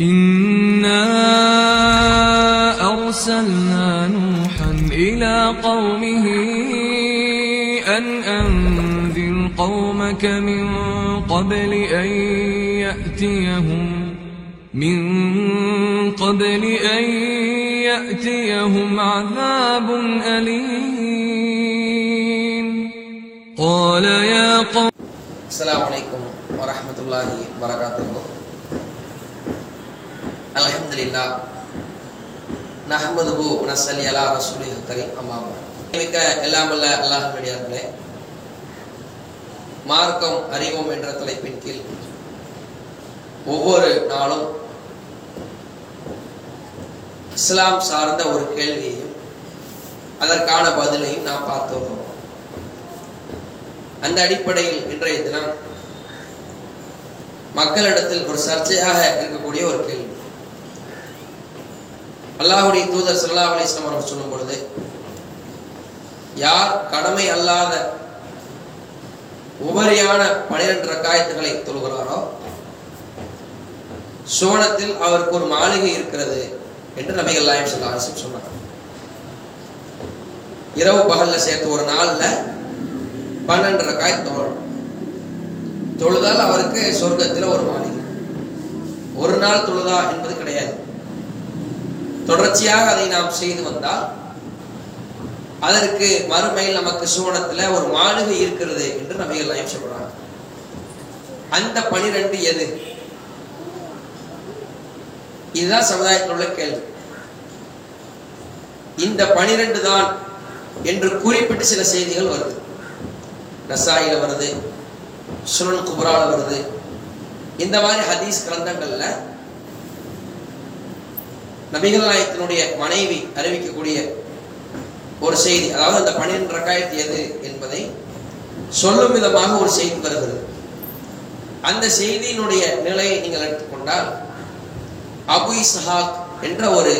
إنا أرسلنا نوحا إلى قومه أن أنذر قومك من قبل أن يأتيهم من قبل أن يأتيهم عذاب أليم قال يا قوم السلام عليكم ورحمة الله وبركاته. الحمد لله நஹ்மதுஹு நஸ்ஸலி அலா ரசூலிஹி கரீம் அம்மா மிக்க எல்லாம் வல்ல அல்லாஹ்வுடையார்களே மார்க்கம் அறிவோம் என்ற தலைப்பின் கீழ் ஒவ்வொரு நாளும் இஸ்லாம் சார்ந்த ஒரு கேள்வியையும் அதற்கான பதிலையும் நாம் பார்த்து வருகிறோம் அந்த அடிப்படையில் இன்றைய தினம் மக்களிடத்தில் ஒரு சர்ச்சையாக இருக்கக்கூடிய ஒரு கேள்வி அல்லாஹுடைய தூதர் சல்லா அலிஸ்லாம் அவர்கள் சொல்லும் பொழுது யார் கடமை அல்லாத உபரியான பனிரெண்டு ரக்காயத்துகளை தொழுகிறாரோ சுவனத்தில் அவருக்கு ஒரு மாளிகை இருக்கிறது என்று நபிகள் நாயம் சொல்லா சொன்னார் இரவு பகல்ல சேர்த்து ஒரு நாள்ல பன்னெண்டு ரக்காய் தொழும் தொழுதால் அவருக்கு சொர்க்கத்தில் ஒரு மாளிகை. ஒரு நாள் தொழுதா என்பது கிடையாது. தொடர்ச்சியாக அதை நாம் செய்து வந்தால் அதற்கு மறுமையில் நமக்கு சுவனத்துல ஒரு மாளிகை இருக்கிறது என்று நபிகள் நாயம் சொல்றாங்க. அந்த பனிரெண்டு எது? இதுதான் சமுதாயத்தில் உள்ள கேள்வி. இந்த பனிரெண்டு தான் என்று குறிப்பிட்டு சில செய்திகள் வருது. நசாயில வருது சுனன் குபரால வருது. இந்த மாதிரி ஹதீஸ் கிரந்தங்கள்ல நபிகள் நாயத்தினுடைய மனைவி அறிவிக்கக்கூடிய ஒரு செய்தி அதாவது அந்த பன்னிரெண்டு ரக்காயத்து எது என்பதை சொல்லும் விதமாக ஒரு செய்தி வருகிறது. அந்த செய்தியினுடைய நிலையை நீங்கள் எடுத்துக்கொண்டால் அபு இஸ்ஹாக் என்ற ஒரு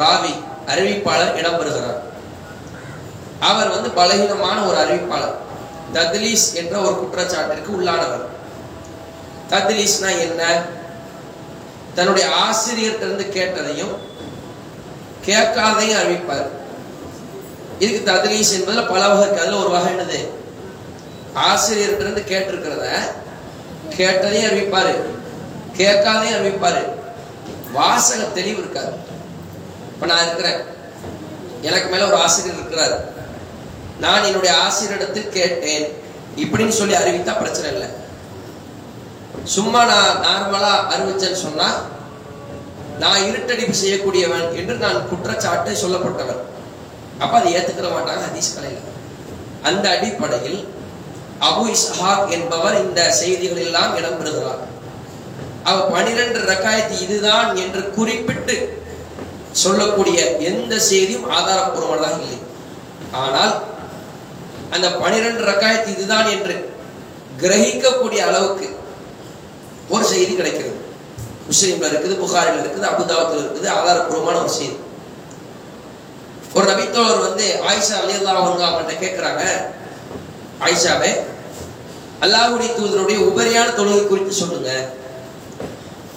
ராவி அறிவிப்பாளர் இடம்பெறுகிறார். அவர் வந்து பலகீனமான ஒரு அறிவிப்பாளர் தத்லீஸ் என்ற ஒரு குற்றச்சாட்டிற்கு உள்ளானவர். தத்லீஸ்னா என்ன? தன்னுடைய ஆசிரியர்கிட்ட கேட்டதையும் கேட்காதையும் அறிவிப்பார். இதுக்கு தத்லீஸ் என்பதுல பல வகை இருக்கு. அதுல ஒரு வகை என்னது? ஆசிரியர்கிட்ட இருந்து கேட்டிருக்கிறத கேட்டதையும் அறிவிப்பாரு. கேட்காதையும் அறிவிப்பாரு. வாசக தெளிவு இருக்காது. இப்ப நான் இருக்கிறேன். எனக்கு மேல ஒரு ஆசிரியர் இருக்கிறார். நான் என்னுடைய ஆசிரியரிடத்தில் கேட்டேன். இப்படின்னு சொல்லி அறிவித்தா பிரச்சனை இல்லை. சும்மா நான் நார்மலா அறிவிச்சேன்னு சொன்னா நான் இருட்டடிப்பு செய்யக்கூடியவன் என்று நான் குற்றச்சாட்டு சொல்லப்பட்டவன். அப்ப அதை ஏத்துக்கிற மாட்டாங்க ஹதீஸ் கலையில அந்த அடிப்படையில் அபு இஸ்ஹாக் என்பவர் இந்த செய்திகள் எல்லாம் இடம்பெறுகிறார் அவர் பனிரெண்டு ரக்காயத்து இதுதான் என்று குறிப்பிட்டு சொல்லக்கூடிய எந்த செய்தியும் ஆதாரப்பூர்வமானதாக இல்லை. ஆனால் அந்த பனிரெண்டு ரக்காயத்து இதுதான் என்று கிரகிக்கக்கூடிய அளவுக்கு ஒரு செய்தி கிடைக்கிறது. முஸ்லீம்ல இருக்குது புகாரில் இருக்குது அபுதாபத்தில் இருக்குது ஆதாரப்பூர்வமான ஒரு செய்தி. ஒரு நபித்தோழர் வந்து ஆயிஷா அலியல்லா அவங்க அவங்கள்ட்ட கேட்கிறாங்க ஆயிஷாவே அல்லாஹுடைய தூதருடைய உபரியான தொழுகை குறித்து சொல்லுங்க.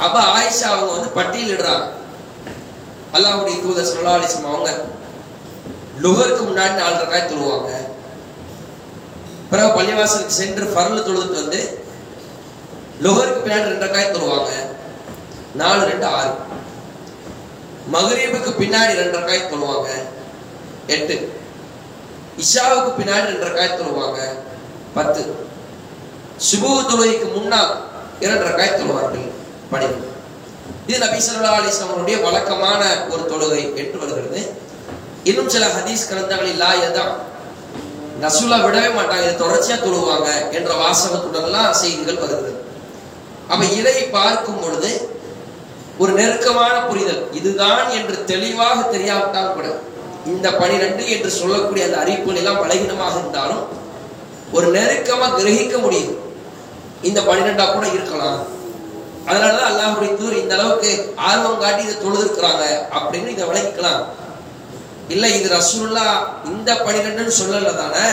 அப்ப ஆயிஷா அவங்க வந்து பட்டியலிடுறாங்க அல்லாஹுடைய தூதர் சொல்லா அலிசம் அவங்க லுகருக்கு முன்னாடி நாலு ரக்காய் தொழுவாங்க. பிறகு பள்ளிவாசலுக்கு சென்று பரல் தொழுதுட்டு வந்து லுகருக்கு பின்னாடி ரெண்டு ரக்காய் தொழுவாங்க நாலு ரெண்டு ஆறு. மகரீபுக்கு பின்னாடி ரெண்டு ரக்காய் தொழுவாங்க எட்டு. இஷாவுக்கு பின்னாடி ரெண்டு ரக்காய் தொழுவாங்க பத்து. சுபு தொழுகைக்கு முன்னால் இரண்டு ரக்காய் தொழுவார்கள் பனிரெண்டு. இது நபி சொல்லா அலிஸ்லாமனுடைய வழக்கமான ஒரு தொழுகை என்று வருகிறது. இன்னும் சில ஹதீஸ் கிரந்தங்கள் லா நசுல்லா விடவே மாட்டாங்க. இது தொடர்ச்சியா தொழுவாங்க என்ற வாசகத்துடன்லாம் செய்திகள் வருகிறது. அப்ப இதை பார்க்கும் பொழுது ஒரு நெருக்கமான புரிதல். இதுதான் என்று தெளிவாக தெரியாவிட்டால் கூட இந்த பனிரெண்டு என்று சொல்லக்கூடிய அந்த அறிவிப்புகள் எல்லாம் பலகீனமாக இருந்தாலும் ஒரு நெருக்கமா கிரகிக்க முடியும். இந்த பனிரெண்டா கூட இருக்கலாம். அதனாலதான் அல்லாஹுடைய தூர் இந்த அளவுக்கு ஆர்வம் காட்டி இதை தொழுதுருக்கிறாங்க அப்படின்னு இதை விளக்கிக்கலாம் இல்ல இது ரசூல்லா இந்த பனிரெண்டுன்னு சொல்லல தானே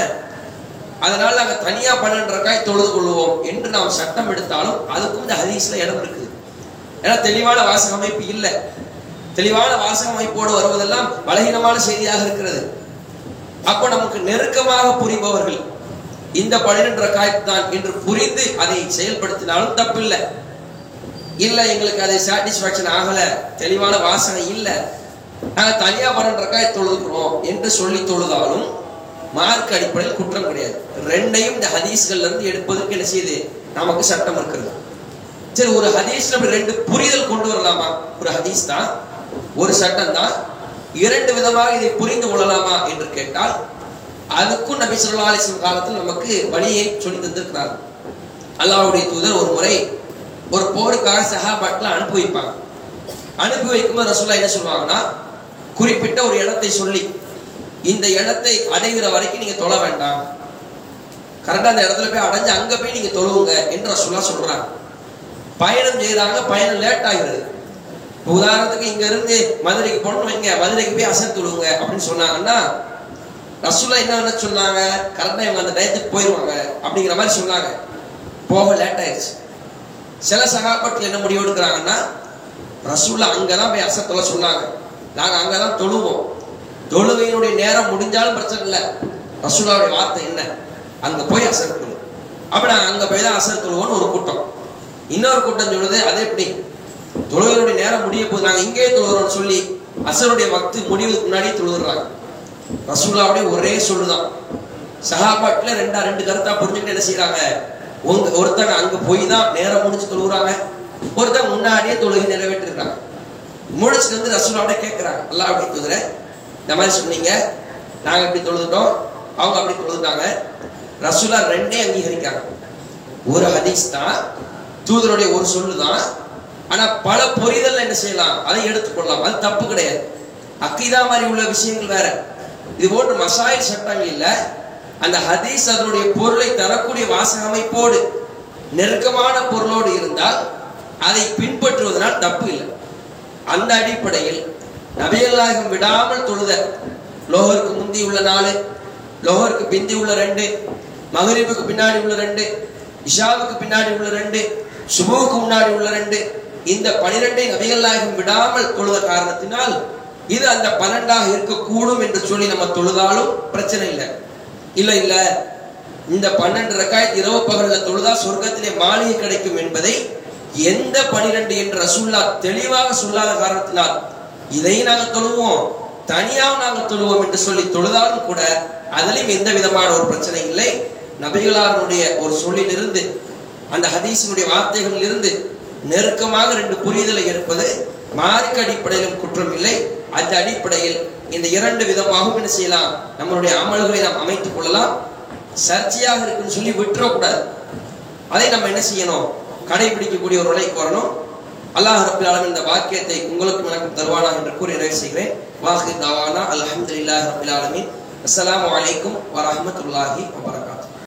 அதனால நாங்க தனியா பன்னெண்டு ரக்காய் தொழுது கொள்வோம் என்று நாம் சட்டம் எடுத்தாலும் அதுக்கும் இந்த ஹதீஸ்ல இடம் இருக்குது. ஏன்னா தெளிவான வாசக அமைப்பு இல்லை. தெளிவான வாசக அமைப்போடு வருவதெல்லாம் பலகீனமான செய்தியாக இருக்கிறது. அப்போ நமக்கு நெருக்கமாக புரிபவர்கள் இந்த பன்னிரண்டு ரக்காய்க்கு தான் என்று புரிந்து அதை செயல்படுத்தினாலும் தப்பில்லை. இல்லை எங்களுக்கு அது சாட்டிஸ்ஃபேக்ஷன் ஆகல. தெளிவான வாசனை இல்லை. நாங்கள் தனியா பன்னெண்டு ரக்காய் தொழுகிறோம் என்று சொல்லி தொழுதாலும் மார்க் அடிப்படையில் குற்றம் கிடையாது. ரெண்டையும் இந்த ஹதீஸ்கள்ல இருந்து எடுப்பதற்கு என்ன செய்யுது? நமக்கு சட்டம் இருக்கிறது. சரி ஒரு ஹதீஸ் அப்படி ரெண்டு புரிதல் கொண்டு வரலாமா? ஒரு ஹதீஸ் தான் ஒரு சட்டம் தான். இரண்டு விதமாக இதை புரிந்து கொள்ளலாமா என்று கேட்டால் அதுக்கும் நபி சொல்லா அலிஸ்லம் காலத்தில் நமக்கு வழியை சொல்லி தந்திருக்கிறார். அல்லாவுடைய தூதர் ஒரு முறை ஒரு போருக்காக சஹாபாட்ல அனுப்பி வைப்பாங்க. அனுப்பி வைக்கும்போது ரசோல்லா என்ன சொல்லுவாங்கன்னா குறிப்பிட்ட ஒரு இடத்தை சொல்லி இந்த இடத்தை அடைகிற வரைக்கும் நீங்க தொழ வேண்டாம். கரெக்டா அந்த இடத்துல போய் அடைஞ்சு அங்க போய் நீங்க தொழுவுங்க என்று ரசூல்லா சொல்றாங்க. பயணம் செய்யறாங்க பயணம் லேட் ஆகிறது உதாரணத்துக்கு இங்க இருந்து மதுரைக்கு போனோம் வைங்க மதுரைக்கு போய் அசன் தொழுவுங்க அப்படின்னு சொன்னாங்கன்னா ரசுல்லா என்ன சொன்னாங்க கரெக்டா இவங்க அந்த டயத்துக்கு போயிருவாங்க அப்படிங்கிற மாதிரி சொன்னாங்க. போக லேட் ஆயிடுச்சு. சில சகாபாட்டில் என்ன முடிவு எடுக்கிறாங்கன்னா ரசூல்லா அங்கதான் போய் அசத்தொலை சொன்னாங்க. நாங்க அங்கதான் தொழுவோம். தொழுகையினுடைய நேரம் முடிஞ்சாலும் பிரச்சனை இல்லை. ரசூல்லாவுடைய வார்த்தை என்ன? அங்க போய் அசர் தொழு அப்ப அங்க போய் தான் அசர் தொழுவோம்னு ஒரு கூட்டம். இன்னொரு கூட்டம் சொல்லுது அது எப்படி தொழுகையினுடைய நேரம் முடிய போது நாங்க இங்கேயே தொழுகிறோம்னு சொல்லி அசருடைய வக்து முடிவுக்கு முன்னாடியே தொழுகிறாங்க ரசூல்லாவுடைய ஒரே சொல்லுதான். சஹாபாட்ல ரெண்டா ரெண்டு கருத்தா புரிஞ்சுக்கிட்டு என்ன செய்யறாங்க ஒருத்தங்க அங்க போய் தான் நேரம் முடிச்சு தொழுகிறாங்க ஒருத்தங்க முன்னாடியே தொழுகை நிறைவேற்றிருக்காங்க முடிச்சுட்டு வந்து ரசூலாவோட கேட்கிறாங்க நல்லா அப்படி குதிரை இந்த மாதிரி சொன்னீங்க. நாங்க இப்படி தொழுதுட்டோம். அவங்க அப்படி தொழுதுட்டாங்க. ரசூலா ரெண்டே அங்கீகரிக்காங்க. ஒரு ஹதீஸ் தான் தூதருடைய ஒரு சொல்லு தான். ஆனா பல புரிதல் என்ன செய்யலாம்? அதை எடுத்துக்கொள்ளலாம். அது தப்பு கிடையாது. அக்கிதா மாதிரி உள்ள விஷயங்கள் வேற. இது போன்ற மசாயில் சட்டங்கள் இல்ல. அந்த ஹதீஸ் அதனுடைய பொருளை தரக்கூடிய வாசக அமைப்போடு நெருக்கமான பொருளோடு இருந்தால் அதை பின்பற்றுவதனால் தப்பு இல்லை. அந்த அடிப்படையில் நபியல்லாகம் விடாமல் தொழுத. லோகருக்கு முந்தி உள்ள நாலு லோகருக்கு பிந்தி உள்ள ரெண்டு மகரிபுக்கு பின்னாடி உள்ள ரெண்டு இஷாவுக்கு பின்னாடி உள்ள ரெண்டு சுபுவுக்கு முன்னாடி உள்ள ரெண்டு. இந்த பனிரெண்டை நபிகள்லாயகம் விடாமல் தொழுத காரணத்தினால் இது அந்த பன்னெண்டாக இருக்கக்கூடும் என்று சொல்லி நம்ம தொழுதாலும் பிரச்சனை இல்லை. இல்ல இல்ல. இந்த பன்னெண்டு ரக்காயத் இரவு பகலில் தொழுதா சொர்க்கத்திலே மாளிகை கிடைக்கும் என்பதை எந்த பனிரெண்டு என்று ரசுல்லா தெளிவாக சொல்லாத காரணத்தினால் இதை நாங்கள் தொழுவோம் தனியாக நாங்கள் தொழுவோம் என்று சொல்லி தொழுதாலும் கூட அதிலும் எந்த விதமான ஒரு பிரச்சனை இல்லை. நபிகளாருடைய ஒரு சொல்லிலிருந்து அந்த ஹதீஸினுடைய வார்த்தைகளில் இருந்து நெருக்கமாக ரெண்டு புரிதலை எடுப்பது மார்க்க அடிப்படையிலும் குற்றம் இல்லை. அந்த அடிப்படையில் இந்த இரண்டு விதமாகவும் என்ன செய்யலாம் நம்மளுடைய அமல்களை நாம் அமைத்துக் கொள்ளலாம். சர்ச்சையாக இருக்குன்னு சொல்லி விட்டுறக்கூடாது. அதை நம்ம என்ன செய்யணும்? கடைபிடிக்கக்கூடிய ஒரு நிலைக்கு வரணும். அல்லாஹ் ரபில் ஆலமின் இந்த வாக்கியத்தை உங்களுக்கு எனக்கும் தருவானா என்று கூறி நிறைவு செய்கிறேன். வாஹி தவானா அலமதுல்லாஹ் ரபில் ஆலமின். அஸ்ஸலாமு அலைக்கும் வரஹ்மத்துல்லாஹி வபரகாத்துஹு